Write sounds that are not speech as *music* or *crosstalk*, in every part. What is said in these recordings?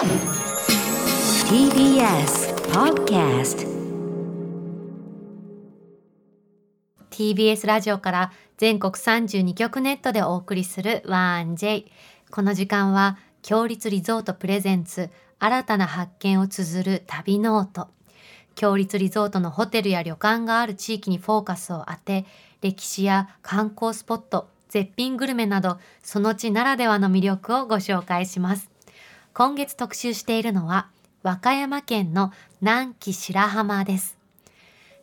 TBS Podcast TBS ラジオから全国32局ネットでお送りする 1J この時間は共立リゾート presents 新たな発見を綴る旅ノオト。共立リゾートのホテルや旅館がある地域にフォーカスを当て歴史や観光スポット絶品グルメなどその地ならではの魅力をご紹介します。今月特集しているのは和歌山県の南紀白浜です。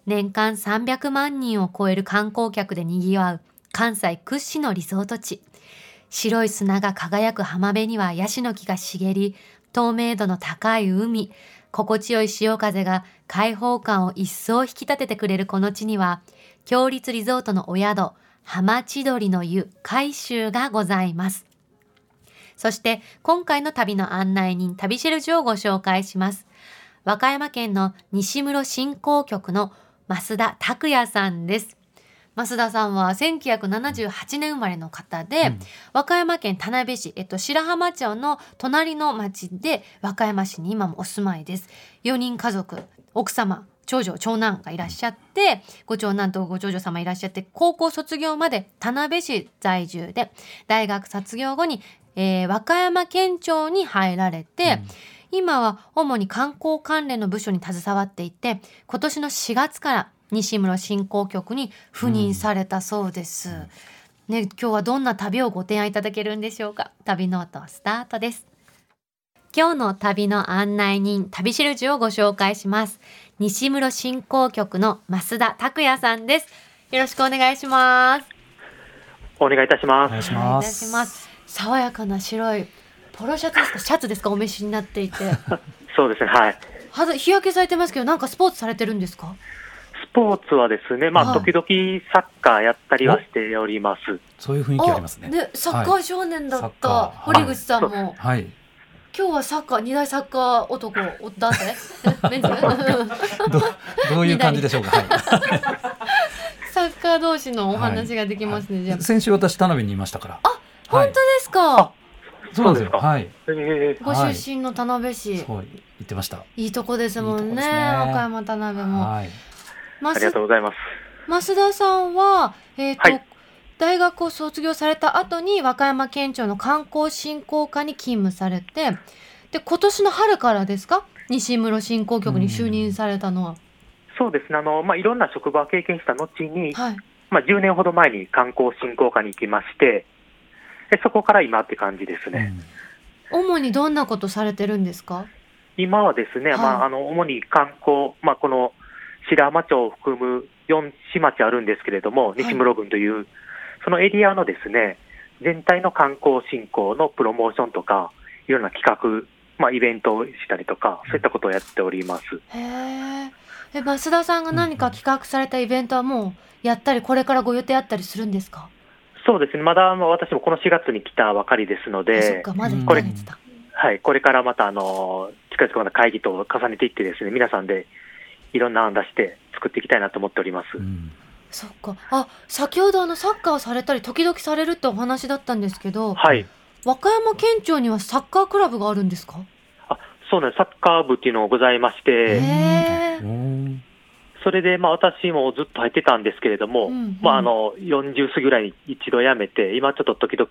年間300万人を超える観光客で賑わう関西屈指のリゾート地。白い砂が輝く浜辺にはヤシの木が茂り透明度の高い海心地よい潮風が開放感を一層引き立ててくれるこの地には強立リゾートのお宿浜千鳥の湯海舟がございます。そして今回の旅の案内人旅シェルジュをご紹介します。和歌山県の西室振興局の増田拓也さんです。増田さんは1978年生まれの方で、うん。和歌山県田辺市、えっと、白浜町の隣の町で和歌山市に今もお住まいです。4人家族奥様長女長男がいらっしゃってご長男とご長女様いらっしゃって高校卒業まで田辺市在住で大学卒業後に、えー和歌山県庁に入られて、今は主に観光関連の部署に携わっていて今年の4月から西室振興局に赴任されたそうです、ね、今日はどんな旅をご提案いただけるんでしょうか？旅ノートスタートです。今日の旅の案内人旅しるじをご紹介します。西室振興局の増田拓也さんです。よろしくお願いします。お願いいたします。お願いします。爽やかな白いポロシャツですか？シャツですか？お召しになっていて。*laughs* そうですね、はい。肌日焼けされてますけどなんかスポーツされてるんですか？スポーツはですね、まあ、はい。時々サッカーやったりはしております。そういう雰囲気ありますね。でサッカー少年だった、堀口さんも、はい。今日はサッカー二大サッカー男お男性 *laughs* メンズ *laughs* どどういう感じでしょうか？はサッカー同士のお話ができますね、じゃあ。い。先週私田辺にいましたから。あ、本当ですか、そうなんですか。はい。えー。ごはい出身の田辺市、そう言ってました。い、いとこですもんね和歌山田辺も、はい。まありがとうございます。増田さんは、えーとはい。大学を卒業された後に和歌山県庁の観光振興課に勤務されてで今年の春からですか？西室振興局に就任されたのは、そうですね、あの、まあ、いろんな職場を経験した後に、はい。まあ、10年ほど前に観光振興課に行きまして、でそこから今って感じですね。主にどんなことされてるんですか？今はですね、はい。まあ、あの、主に観光、まあ、この白浜町を含む4市町あるんですけれども、い。西室郡という、そのエリアのですね、全体の観光振興のプロモーションとか、いろんな企画、まあ、イベントをしたりとか、そういったことをやっております。へええ増田さんが何か企画されたイベントはもうやったりこれからご予定あったりするんですか、そうですね、まだまあ私もこの4月に来たばかりですのあそっで、かまだ1これはい、これからまたあの近々また会議と重ねていってですね、皆さんでいろんな案出して作っていきたいなと思っております。うん。そっかあ先ほどあのサッカーをされたり時々されるってお話だったんですけどはい。和歌山県庁にはサッカークラブがあるんですか？あ、そうなんです。サッカー部っていうのがございましへて、それでまあ私もずっと入ってたんですけれども、うんうんまああの40過ぎぐらいに一度辞めて、今ちょっと時々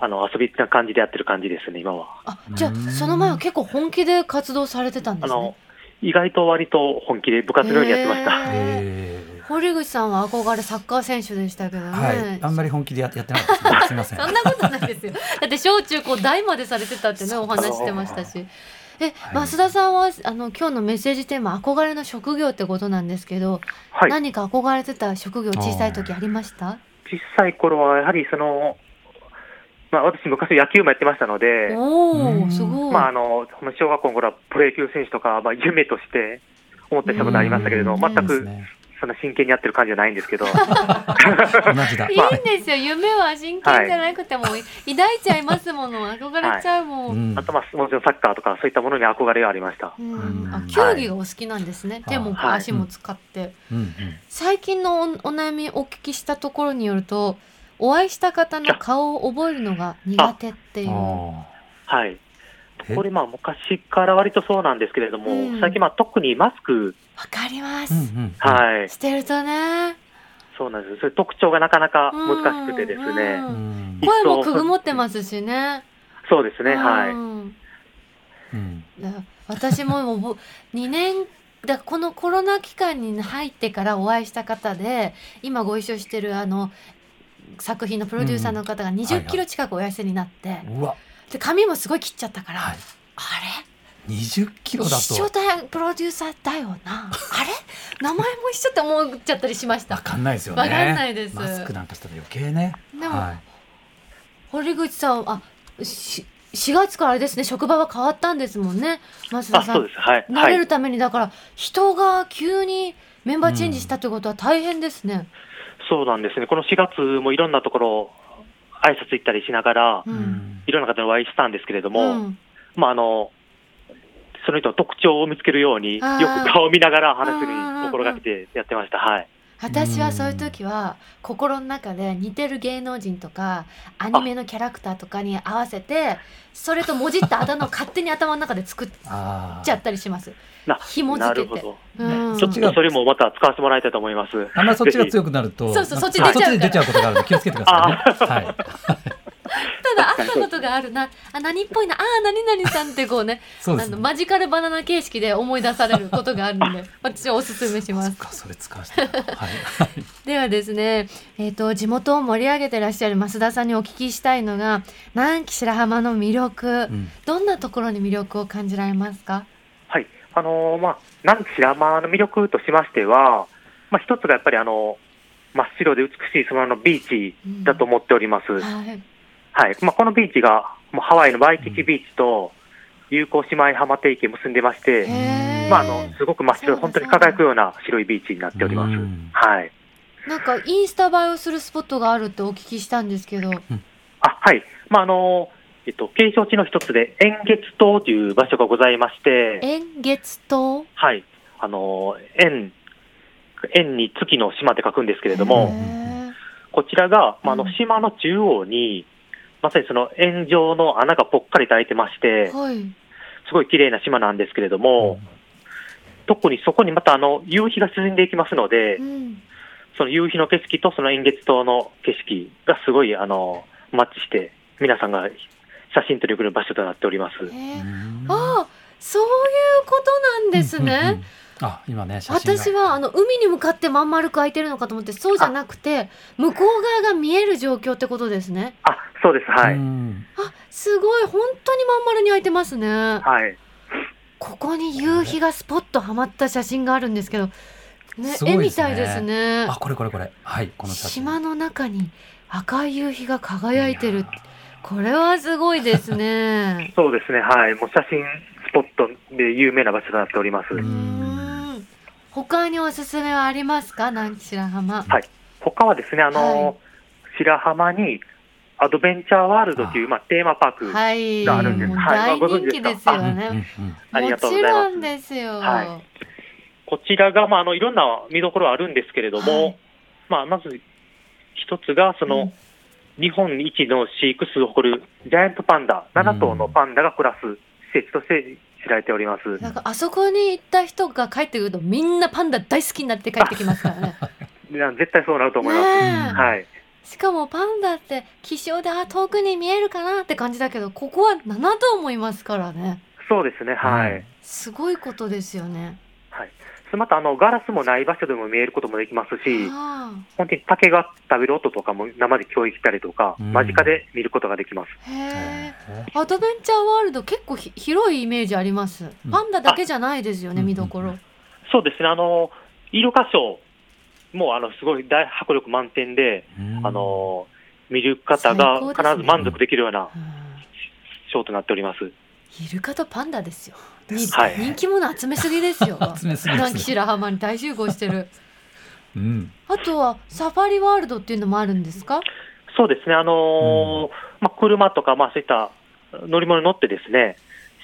あの遊びな感じでやってる感じですね、今は。あじゃあうんその前は結構本気で活動されてたんですねあの意外と割と本気で部活のようにやってました。堀口さんは憧れサッカー選手でしたけどね、はい。あんまり本気でややってなかったですね。すみません。*laughs* そんなことないですよ。だって小中高大までされてたってねお話ししてましたし。え、はい増田さんはあの今日のメッセージテーマ憧れの職業ってことなんですけど、はい。何か憧れてた職業小さい時ありました？小さい頃はやはりその、まあ私昔野球もやってましたので、おすごい。まああの小学校の頃はプロ野球選手とかまあ夢として思ってたことありましたけれど、うん全くそんな真剣にやってる感じじゃないんですけど、同じだ。い。いんですよ。夢は真剣じゃなくても抱いちゃいますもの憧れちゃうもん。うん。あとまあもちろんサッカーとかそういったものに憧れがありました。うん。うん。あ球技がお好きなんですね、手もはい。足も使って。最近のおお悩みお聞きしたところによるとお会いした方の顔を覚えるのが苦手っていう。あはい。え？これ、まあ、昔から割とそうなんですけれども、うん最近、まあ、特にマスク、わかります。はい、してるとねそうなんです。それ特徴がなかなか難しくてですうね。んうん。声もくぐもってますしねそうですね、はい。うん私ももう2年だこのコロナ期間に入ってからお会いした方で今ご一緒してるあの作品のプロデューサーの方が2 0キロ近くお痩せになって、うわ。で髪もすごい切っちゃったから、はい。あ20キれロだ一緒と。だプロデューサーだよな *laughs* あれ？名前も一緒って思っちゃったりしましたわかんないですよね。わかんないですマスクなんかしたら余計ね。でもはい。堀口さんあし4月からあれですね職場は変わったんですもんね増田あ、さんそうです。はい。はい。慣れるためにだから人が急にメンバーチェンジしたってことは大変ですね。そうなんですね。この4月もいろんなところ、挨拶行ったりしながらう、ん。いろんな方にお会いしたんですけれども、うんまあ、あの、その人の特徴を見つけるように、よく顔を見ながら話すにあー心がけてやってました。はい。私はそういう時は心の中で似てる芸能人とかアニメのキャラクターとかに合わせてそれともじったあだ名を勝手に頭の中で作っ。ちゃったりします。な紐な付けて。るほど。うんちょっとそれもまた使わせてもらいたいと思います。あんまりそっちが強くなると、そうそうそっち出ちゃう出ちゃうことがあるので気をつけてくださいね。*laughs* はい。ただ会ったことがあるなあ何っぽいなあー何々さんってこうね *laughs* そうですね。あのマジカルバナナ形式で思い出されることがあるので *laughs* 私はおすすめします。そっか、それ使わせて。はい。*laughs* ではですね、えー、と地元を盛り上げてらっしゃる増田さんにお聞きしたいのが南紀白浜の魅力、うん。どんなところに魅力を感じられますか？はい。あのーまあ、南紀白浜の魅力としましては、まあ、一つがやっぱりあの、真っ白で美しいそのあのビーチだと思っております。はい、はい。まあ、このビーチが、もうハワイのワイキキビーチと、友好姉妹浜提携結んでまして、まあ、あの、すごく真っ白本当に輝くような白いビーチになっておりますうん。はい。なんかインスタ映えをするスポットがあるってお聞きしたんですけどあ、はい。まあ、あの、えっと、景勝地の一つで、円月島という場所がございまして、円月島？はい。あの、円、円に月の島って書くんですけれども、へこちらが、まあ、あのうん島の中央に、まさにその円状の穴がぽっかりと開いてましてー、はい。すごい綺麗な島なんですけれども、特にそこにまたあの夕日が沈んでいきますのでう、ん。その夕日の景色とその円月島の景色がすごいあのマッチして、皆さんが写真撮りに来る場所となっております。ああそういうことなんですね。あ、今ね、写真が。私はあの海に向かってまん丸く開いてるのかと思ってそうじゃなくて向こう側が見える状況ってことですねあ、そうです。はい。うんあすごい本当にまん丸に開いてますねはい。ここに夕日がスポッとはまった写真があるんですけどねね絵みたいですねあ、これこれこれ。はい、この写真。島の中に赤い夕日が輝いてるこれはすごいですね *laughs* そうですね。はい。もう写真スポットで有名な場所となっております。他におすすめはありますか？南紀白浜。はい。他はですね、あの、はい。白浜にアドベンチャーワールドという、まあ、テーマパーク、はいがあるんです。もうはい。大人気ですよね。うん。*laughs* ありがとうごもちざいます。ろんですよ。はこちらが、まあ、あのいろんな見どころあるんですけれども、はい。まあ、まず一つが、その、うん。日本一の飼育数を誇るジャイアントパンダ、7頭のパンダが暮らす施設として知られております。なんかあそこに行った人が帰ってくるとみんなパンダ大好きになって帰ってきますからね。*laughs* いや絶対そうなると思います。はい。しかもパンダって気象であ遠くに見えるかなって感じだけどここは7頭もいますからね。そうですね、はい。うんすごいことですよね。また、あの、ガラスもない場所でも見えることもできますし、あ本当に竹が食べる音とかも生で聞こえてきたりとか、うん。間近で見ることができます。アドベンチャーワールド結構ひ広いイメージあります。パンダだけじゃないですよね、うん見どころ。そうですね、あの、イルカショーも、あの、すごい大迫力満点で、うん。あの、見る方が必ず満足できるようなうん。ショーとなっております。イルカとパンダですよ。にはい人気者集めすぎですよ。*laughs* 集めすぎ南紀です。白浜に大集合してる。*laughs* うん。あとはサファリワールドっていうのもあるんですか？そうですね、あのーまあ、車とか、まあ、そういった乗り物に乗ってですね、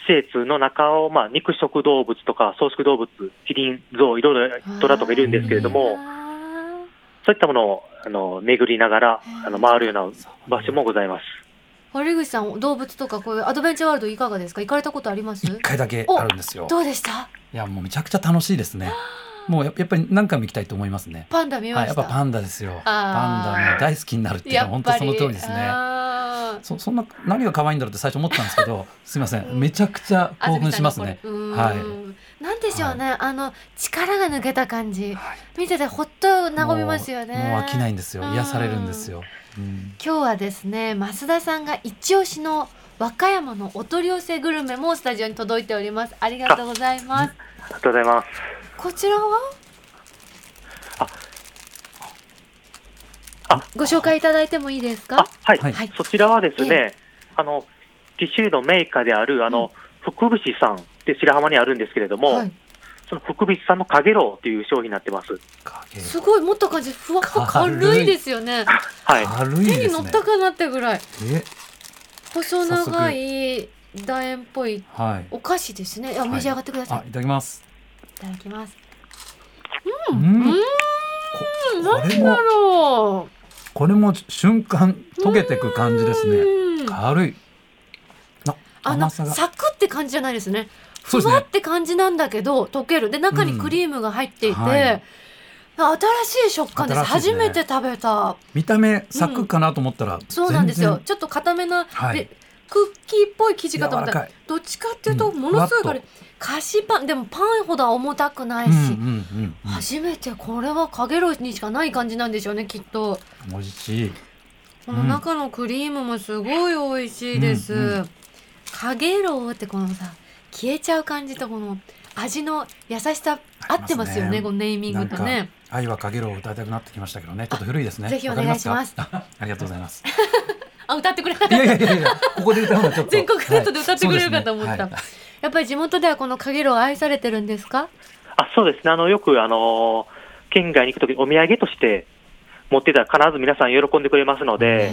施設の中を、まあ、肉食動物とか草食動物、キリン、ゾウ、いろいろトラとかいるんですけれども、あそういったものをあの巡りながらあの回るような場所もございます。堀口さん動物とかこういうアドベンチャーワールドいかがですか？行かれたことあります？一回だけあるんですよ。どうでした？いやもうめちゃくちゃ楽しいですね。*gasps* もうややっぱり何回も行きたいと思いますね。パンダ見はい、ました、やっぱパンダですよ。パンダも大好きになるっていうのは本当その通りですね。そそんな何が可愛いんだろうって最初思ったんですけど、*laughs* すみません、めちゃくちゃ興奮しますね。はいなんでしょうね、あの力が抜けた感じはい見ててほっと和みますよねもう飽きないんですよ。うん癒されるんですよ。うん。今日はですね増田さんが一押しの和歌山のお取り寄せグルメもスタジオに届いております。ありがとうございます。ありがとうございます。こちらは？あ。ご紹介いただいてもいいですあか、はい、はい。そちらはですえね、あの、紀州のメーカーである、あの、福伏さんって白浜にあるんですけれども、はい、その福伏さんのかげろうっていう商品になってます。影すごい持った感じふわふわ軽軽いいですよねはい。軽いですね手に乗っ。たかなってぐらいえ、細長い楕円っぽいはい。お菓子ですねあ召し上がってください、あ、いただきます。い、ただきますうん。うんここれなんだもろうこれも瞬間溶けてく感じですね。うん軽い。あ、あの甘さが。サクって感じじゃないですねふわって感じなんだけど溶ける。で中にクリームが入っていて、うんはい。新しい食感です。ね。初めて食べた。見た目サクかなと思ったら、そうなんですよ。全ちょっと固めな、はい。でクッキーっぽい生地然かと思ったら。どっちかっていうとうん。ものすごいふわっ軽い菓子パン。でもパンほどは重たくないし、うんうんうんうん。初めてこれはかげろうにしかない感じなんでしょうねきっと。美味しい。この中のクリームもすごい美味しいです、うんうん。かげろうってこのさ消えちゃう感じとこの味の優しさ合ってますよねねこのネーミングとね。愛はかげろうを歌いたくなってきましたけどね。ちょっと古いです。ね。ぜひお願いしますか？あ *laughs* ありがとうございます。あ歌ってくれなかっいやいたやいやいや、ここで歌うのはちょっと。全国ネットで歌ってくれるかと思った。はいそうですね。やっぱり地元ではこのかげろう愛されてるんですか？あそうですね、あのよく、あの県外に行くとき、お土産として持ってたら、必ず皆さん喜んでくれますので、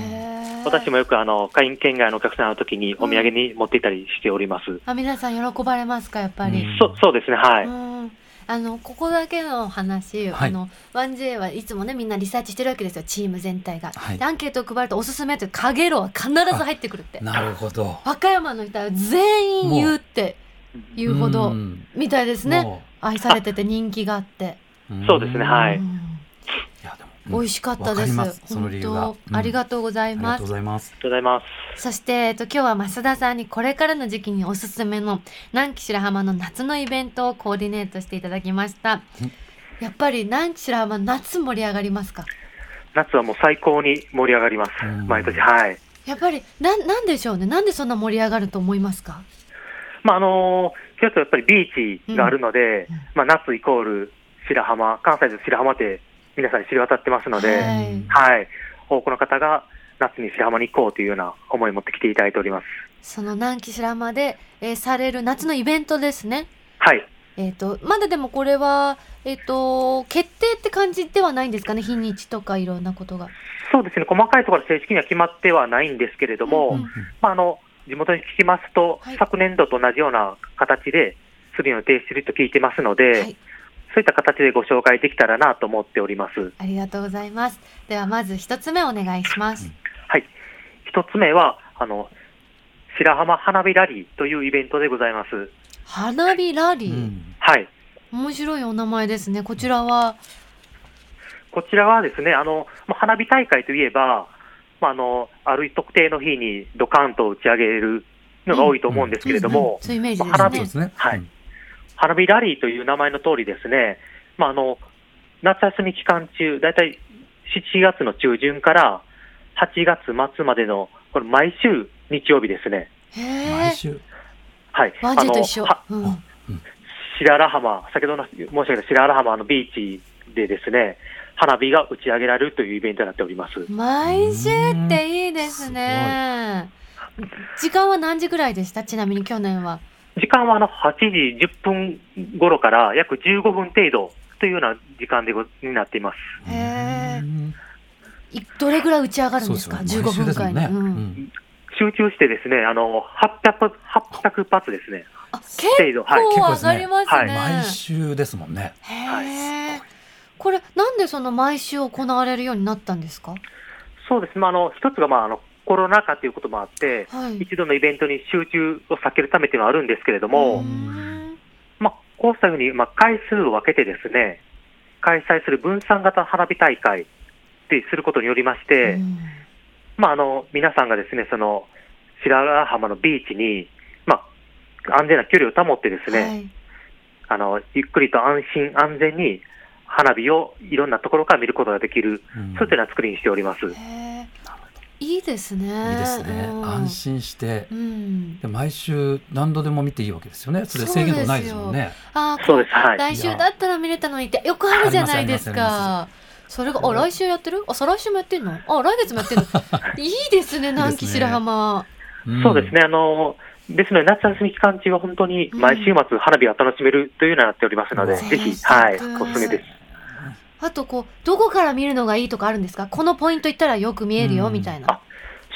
私もよくあの県県外のお客さんのときにお土産に持っていったりしております。あ皆さん喜ばれますかやっぱり、うん。そそうですね、はい。うん。あのここだけの話、はい。あの 1J はいつもねみんなリサーチしてるわけですよチーム全体が、はい。でアンケートを配るとおすすめってかげろうは必ず入ってくるって。なるほど。和歌山の人は全員言うって言うほどん。みたいですね。も愛されてて人気があって、うそうですねはい美味しかったです。本当ありが。とうございありがますとうございます。ありがとうございます。そして、えっと、今日は増田さんにこれからの時期におすすめの南紀白浜の夏のイベントをコーディネートしていただきました。うん。やっぱり南紀白浜夏盛り上がりますか？夏はもう最高に盛り上がります。うん。毎年、はい。やっぱりななんでしょうね？なんでそんな盛り上がると思いますか？まあ、あのー、一つやっぱりビーチがあるので、うん。まあ、夏イコール白浜、関西で白浜って皆さんに知り渡ってますので、はい。はい。多くの方が夏に白浜に行こうというような思いを持ってきていただいております。その南紀白浜で、えーされる夏のイベントですね。はい。えっ、とまだでもこれはえっ、と決定って感じではないんですかね？日にちとかいろんなことが。そうですね、細かいところは正式には決まってはないんですけれども、うんうんまあ、あの地元に聞きますと、はい。昨年度と同じような形でする予定していると聞いてますので、はいそういった形でご紹介できたらなと思っております。ありがとうございます。ではまず一つ目お願いします、はい。一つ目は、あの、白浜花火ラリーというイベントでございます。花火ラリー、うん。はい。面白いお名前ですね。こちらは？こちらはですね、あの、まあ花火大会といえば、まあ、あの、ある特定の日にドカンと打ち上げるのが多いと思うんですけれども、花火ですね。はい。うん花火ラリーという名前の通りですね、まあ、あの、夏休み期間中、だいたい7月の中旬から8月末までの、これ毎週日曜日ですね。毎週。はい。ワンジェと一緒。はうん。白原浜、先ほどの申し上げた白原浜のビーチでですね、花火が打ち上げられるというイベントになっております。毎週っていいですね。時間は何時ぐらいでした？ちなみに去年は時間はあの8時10分頃から約15分程度というような時間でごになっています。へどれぐらい打ち上がるんですか？すよ。15分間に、ね。うん。うん。集中してですね、あの、800, 800発ですね。結度、はい。構上結構ですねがりますね、はい。毎週ですもんね。へえこれなんでその毎週行われるようになったんですか？そうです。まあ、あの、一つが、まあ、あの、コロナ禍ということもあって、はい。一度のイベントに集中を避けるためっていうのはあるんですけれども、うん。まあ、こうしたように、まあ、回数を分けてですね、開催する分散型花火大会ってすることによりまして、うん。まあ、あの、皆さんがですね、その、白良浜のビーチに、まあ、安全な距離を保ってですね、はい。あの、ゆっくりと安心安全に花火をいろんなところから見ることができる、うん。そういったような作りにしております。いいですね。いいですね、うん。安心して。うん。で毎週何度でも見ていいわけですよね。それ制限ないですもんね。あーそうです、はい。来週だったら見れたのにってよくあるじゃないですか。それがあ来週やってる？あ再来週もやってんの？あ来月もやってんの？*laughs* いいですね南紀白浜。ん。そうですね、あの、ですので、夏休み期間中は本当に毎週末花火を楽しめるというようになっておりますので、うん。ぜひ、はい、うんおすすめです。あとこうどこから見るのがいいとかあるんですか？このポイント行ったらよく見えるようん。みたいな。あ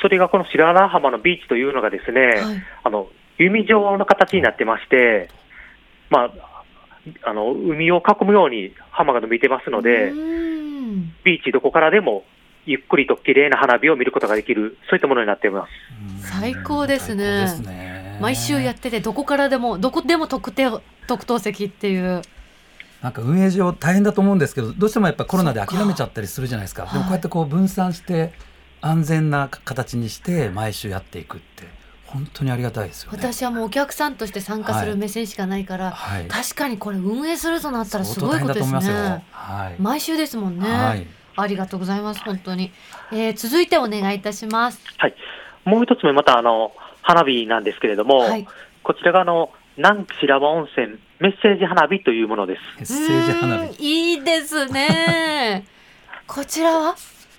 それがこの白良浜のビーチというのがですね、はい。あの、弓状の形になってまして、まあ、あの、海を囲むように浜が伸びてますので、うん。ビーチどこからでもゆっくりと綺麗な花火を見ることができる、そういったものになっています。うん最高ですね。最高ですね。毎週やっててどこからでもどこでも特定特等席っていうなんか運営上大変だと思うんですけどどうしてもやっぱコロナで諦めちゃったりするじゃないですかでもこうやってこう分散して安全な形にして毎週やっていくって本当にありがたいですよね。私はもうお客さんとして参加すはいる目線しかないから、はい、確かにこれ運営するとなったらすごいことですと思いますよ。ねはい。毎週ですもんね、はい。ありがとうございます本当に、えー続いてお願いいたしますはい。もう一つ目、またあの、花火なんですけれども、はいこちらがあの、南紀白浜温泉メッセージ花火というものです。メッセージ花火。いいですね。*laughs* こちらは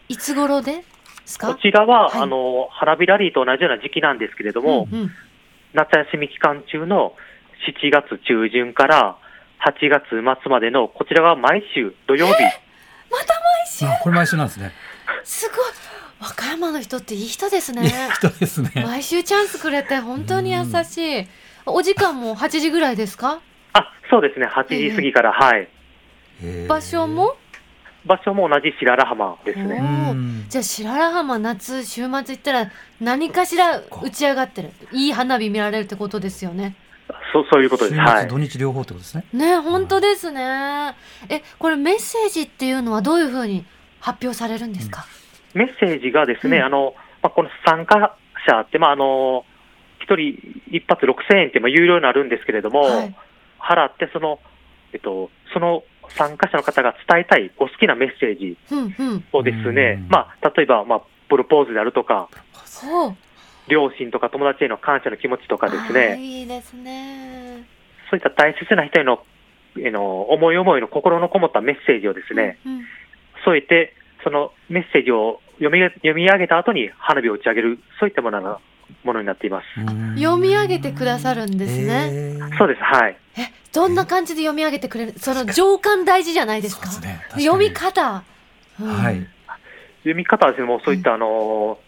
いつ頃ですか？こちらは、はい。あの、花火ラリーと同じような時期なんですけれども、うんうん。夏休み期間中の7月中旬から8月末までの、こちらは毎週土曜日、また毎週？あこれ毎週なんですね。すごい。和歌山の人っていい人ですね。いい人ですね。毎週チャンスくれて本当に優しい。お時間も8時ぐらいですか？あ、そうですね、8時過ぎから、はい。場所も？場所も同じ白良浜ですおね。じゃあ白良浜夏週末行ったら何かしら打ち上がってる。いい花火見られるってことですよね。そう、そういうことです。週はい。末。土日両方ってことですね。ね本当ですね。えこれメッセージっていうのはどういうふうに発表されるんですか、メッセージがですね、うん。あの、まあ、この参加者って、まあ、あの、一人一発6000円って、まあ、有料になるんですけれども、はい払って、その、えっと、その参加者の方が伝えたいお好きなメッセージうんうん。をですねうん、まあ、例えば、まあ、プロポーズであるとか、両親とか友達への感謝の気持ちとかですね、いいですね。そういった大切な人への、への思い思いの心のこもったメッセージをですね、うんうん。添えて、そのメッセージを読み読み上げた後に花火を打ち上げる、そういったものがものになっています。うん。読み上げてくださるんですね。そうです、はい。えどんな感じで読み上げてくれるその情感大事じゃないですか？ね。読み方、うん。はい。読み方はですね、もうそういった、あの、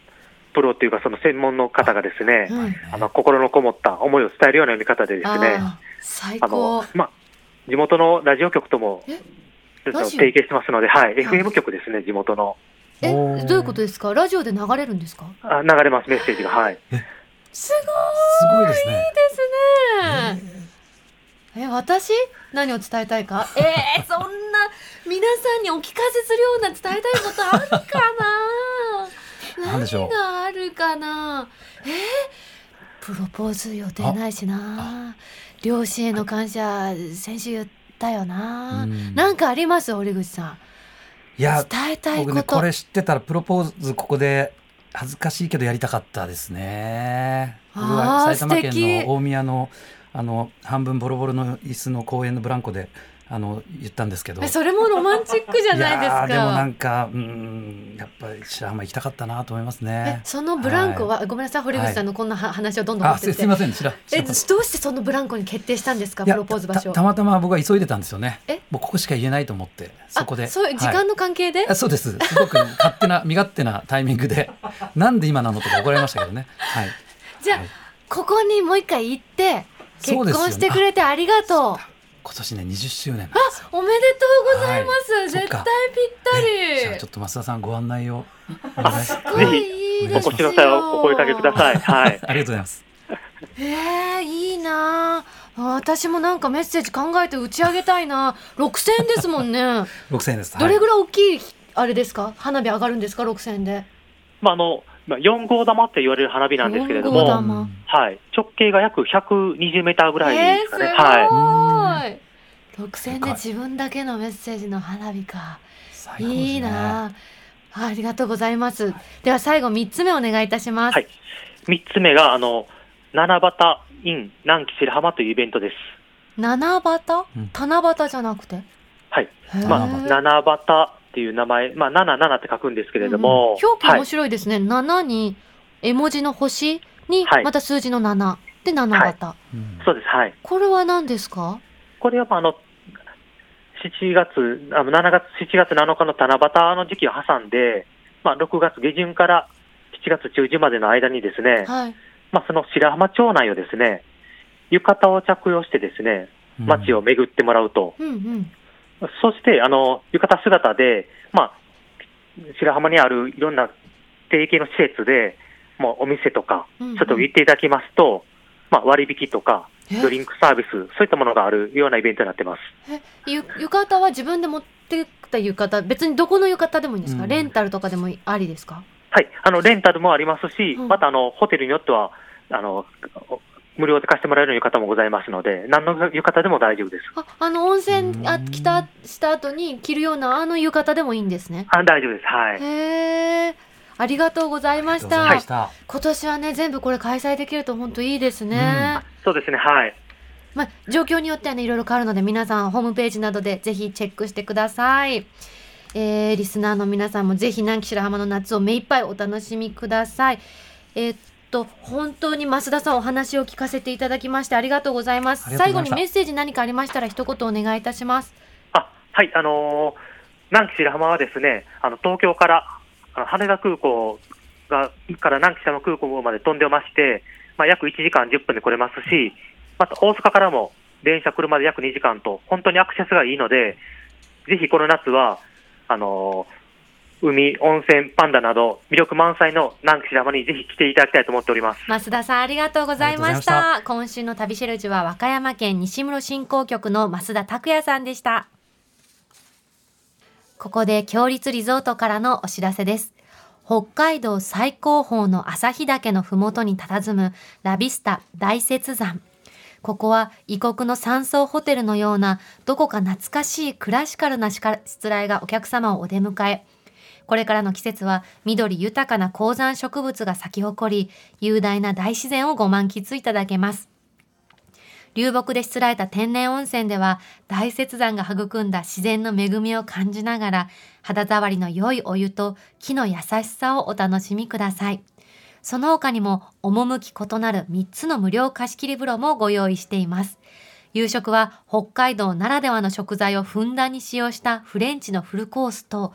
プロというか、その専門の方がですね、うん。あの、心のこもった思いを伝えるような読み方でですね、最あ高の、まあ、地元のラジオ局とも、提携してますので、はい、FM 局ですね、地元の。え？どういうことですか？ラジオで流れるんですか？あ流れます、メッセージが。はい。すすごいですね。ごいですねえ私？何を伝えたいか？えー、そんな皆さんにお聞かせするような伝えたいことあるかな？*laughs* 何があるかな？えー、プロポーズ予定ないしな。両親への感謝先週言ったよな、うん。なんかあります？堀口さん。いや、伝えたい僕ね、こと、これ知ってたらプロポーズここで恥ずかしいけどやりたかったですね。あ埼玉県の大宮のあの半分ボロボロの椅子の公園のブランコであの言ったんですけど。えそれもロマンチックじゃないですか。でもなんかうんやっぱり白浜行きたかったなと思いますえね。そのブランコは、ごめんなさい堀口さんのこんなは話をどんどん持あって。すすいません白え白どうしてそのブランコに決定したんですかプロポーズ場所たたまたま僕は急いでたんですよね。え？もうここしか言えないと思ってそこで。あそう時はい。間の関係で、あそうです。すごく勝手な *laughs* 身勝手なタイミングで。なんで今なのとか怒られましたけどね。はい。じゃあ、はい。ここにもう一回行って結婚してくれてありがとう。今年ね20周年なんですよ。おめでとうございます、はい絶対ぴったり。じゃあちょっと増田さんご案内をお願いしす。ごいいいですよ。お越しの際はお声かけください。はい。ありがとうございます。*laughs* えー、いいな。あ私もなんかメッセージ考えて打ち上げたいな。6000円ですもんね。*laughs* 六千円です。どれぐらい？らい大きいあれですか？花火上がるんですか？6000円で。まあ、あの、まあ、4号玉って言われる花火なんですけれども、玉。はい。直径が約120メーターぐらいえー、ですかね。すはい。ごい。6000円で自分だけのメッセージの花火か。いいな。あありがとうございます。では最後3つ目お願いいたします、はい。3つ目が、あの、七夕 in 南紀白浜というイベントです。七夕？うん。七夕じゃなくて？はい。まあ、七夕っていう名前、まあ、七七って書くんですけれども、うん表記面はい。白いですね、7に絵文字の星にはい。また数字の7で七夕、うんそうです。はい。これは何ですか？これは、まあ、あの、7月、あの7月、7月7日の七夕の時期を挟んで、まあ、6月下旬から7月中旬までの間にですね、はい。まあ、その白浜町内をですね、浴衣を着用してですね、街を巡ってもらうと。うんうんそして、あの、浴衣姿で、まあ、白浜にあるいろんな定型の施設で、もうお店とか、うんうん。ちょっと行っていただきますと、まあ、割引とか、え？ドリンクサービス、そういったものがあるようなイベントになってます。え？ゆ浴衣は自分で持ってきた浴衣別にどこの浴衣でもいいんですか、うん。レンタルとかでもありですか？はい、あの、レンタルもありますし、うん。また、あの、ホテルによっては、あの、無料で貸してもらえる浴衣もございますので、何の浴衣でも大丈夫です。ああの温泉あうん来たした後に着るようなあの浴衣でもいいんですねあ大丈夫です。はい。へえありがとうございましありがとうございたました。今年はね全部これ開催できると本当いいですね、そうですね、はい。まあ、状況によってはねいろいろ変わるので皆さんホームページなどでぜひチェックしてください、えーリスナーの皆さんもぜひ南紀白浜の夏を目いっぱいお楽しみくださいえーっと本当に増田さんお話を聞かせていただきましてありがとうございます。最後にメッセージ何かありましたら一言お願いいたします。あ、はい、あのー南紀白浜はですね、あの、東京から、あの羽田空港が、から南紀白浜空港まで飛んでまして、まあ、約1時間10分で来れますし、また大阪からも電車、車で約2時間と、本当にアクセスがいいので、ぜひこの夏は、あのー海、温泉、パンダなど、魅力満載の南紀白浜にぜひ来ていただきたいと思っております。増田さんありがとうございました。今週の旅シェルジュは和歌山県西室振興局の増田拓也さんでした。ここで強立リゾートからのお知らせです。北海道最高峰の旭岳のふもとに佇むラビスタ大雪山。ここは異国の山荘ホテルのようなどこか懐かしいクラシカルなしかしつらいがお客様をお出迎えこれからの季節は緑豊かな高山植物が咲き誇り、雄大な大自然をご満喫いただけます。流木でしつらえた天然温泉では大雪山が育んだ自然の恵みを感じながら肌触りの良いお湯と木の優しさをお楽しみください。その他にも趣異なる3つの無料貸切風呂もご用意しています。夕食は北海道ならではの食材をふんだんに使用したフレンチのフルコースと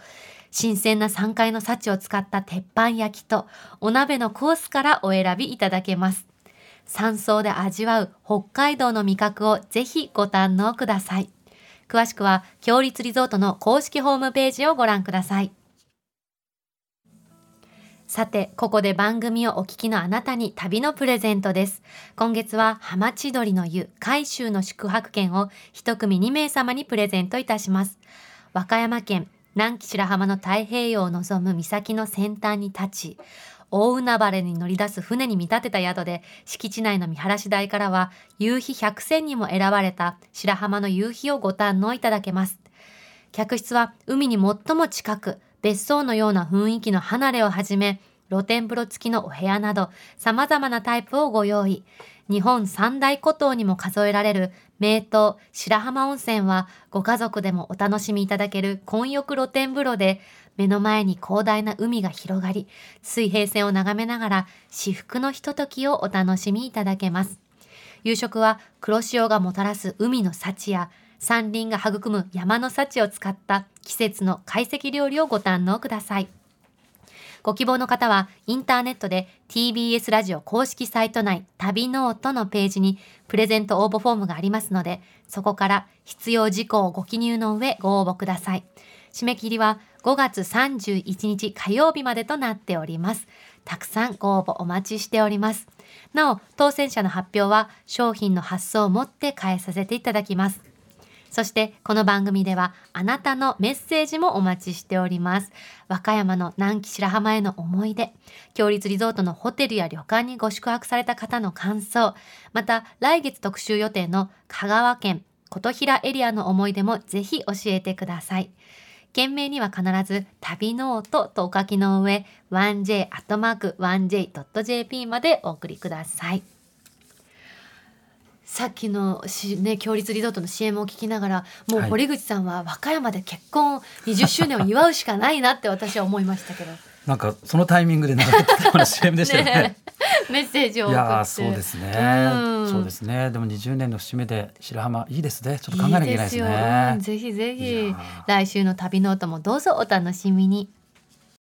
新鮮な山海の幸を使った鉄板焼きとお鍋のコースからお選びいただけます。山荘で味わう北海道の味覚をぜひご堪能ください。詳しくは、強立リゾートの公式ホームページをご覧ください。さて、ここで番組をお聞きのあなたに旅のプレゼントです。今月は浜千鳥の湯海州の宿泊券を一組2名様にプレゼントいたします。和歌山県南紀白浜の太平洋を望む岬の先端に立ち、大海原に乗り出す船に見立てた宿で、敷地内の見晴らし台からは、夕日百選にも選ばれた白浜の夕日をご堪能いただけます。客室は海に最も近く、別荘のような雰囲気の離れをはじめ、露天風呂付きのお部屋など、様々なタイプをご用意。日本三大古島にも数えられる名湯白浜温泉はご家族でもお楽しみいただける混浴露天風呂で目の前に広大な海が広がり水平線を眺めながら至福のひとときをお楽しみいただけます。夕食は黒潮がもたらす海の幸や山林が育む山の幸を使った季節の懐石料理をご堪能ください。ご希望の方はインターネットで TBS ラジオ公式サイト内旅ノオトのページにプレゼント応募フォームがありますのでそこから必要事項をご記入の上ご応募ください締め切りは5月31日火曜日までとなっております。たくさんご応募お待ちしております。なお、当選者の発表は商品の発送をもって返させていただきます。そしてこの番組ではあなたのメッセージもお待ちしております。和歌山の南紀白浜への思い出、強立リゾートのホテルや旅館にご宿泊された方の感想、また来月特集予定の香川県琴平エリアの思い出もぜひ教えてください。件名には必ず旅ノオトとお書きの上 1j.1j.jp までお送りください。さっきのし、ね、共立リゾートの CM を聞きながらもうはい。堀口さんは和歌山で結婚20周年を祝うしかないなって私は思いましたけど。なんかそのタイミングで流れてたような CM でしたよね。*laughs* ねメッセージをいやーそうですね、うん。そうですね。でも20年の節目で白浜いいですね。ちょっと考えなきゃいけないですいいですぜひぜいひ来週の旅ノートもどうぞお楽しみに